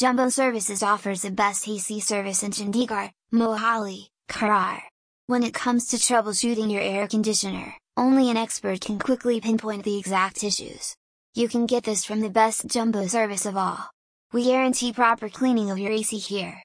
Jumbo Services offers the best AC service in Chandigarh, Mohali, Kharar. When it comes to troubleshooting your air conditioner, only an expert can quickly pinpoint the exact issues. You can get this from the best jumbo service of all. We guarantee proper cleaning of your AC here.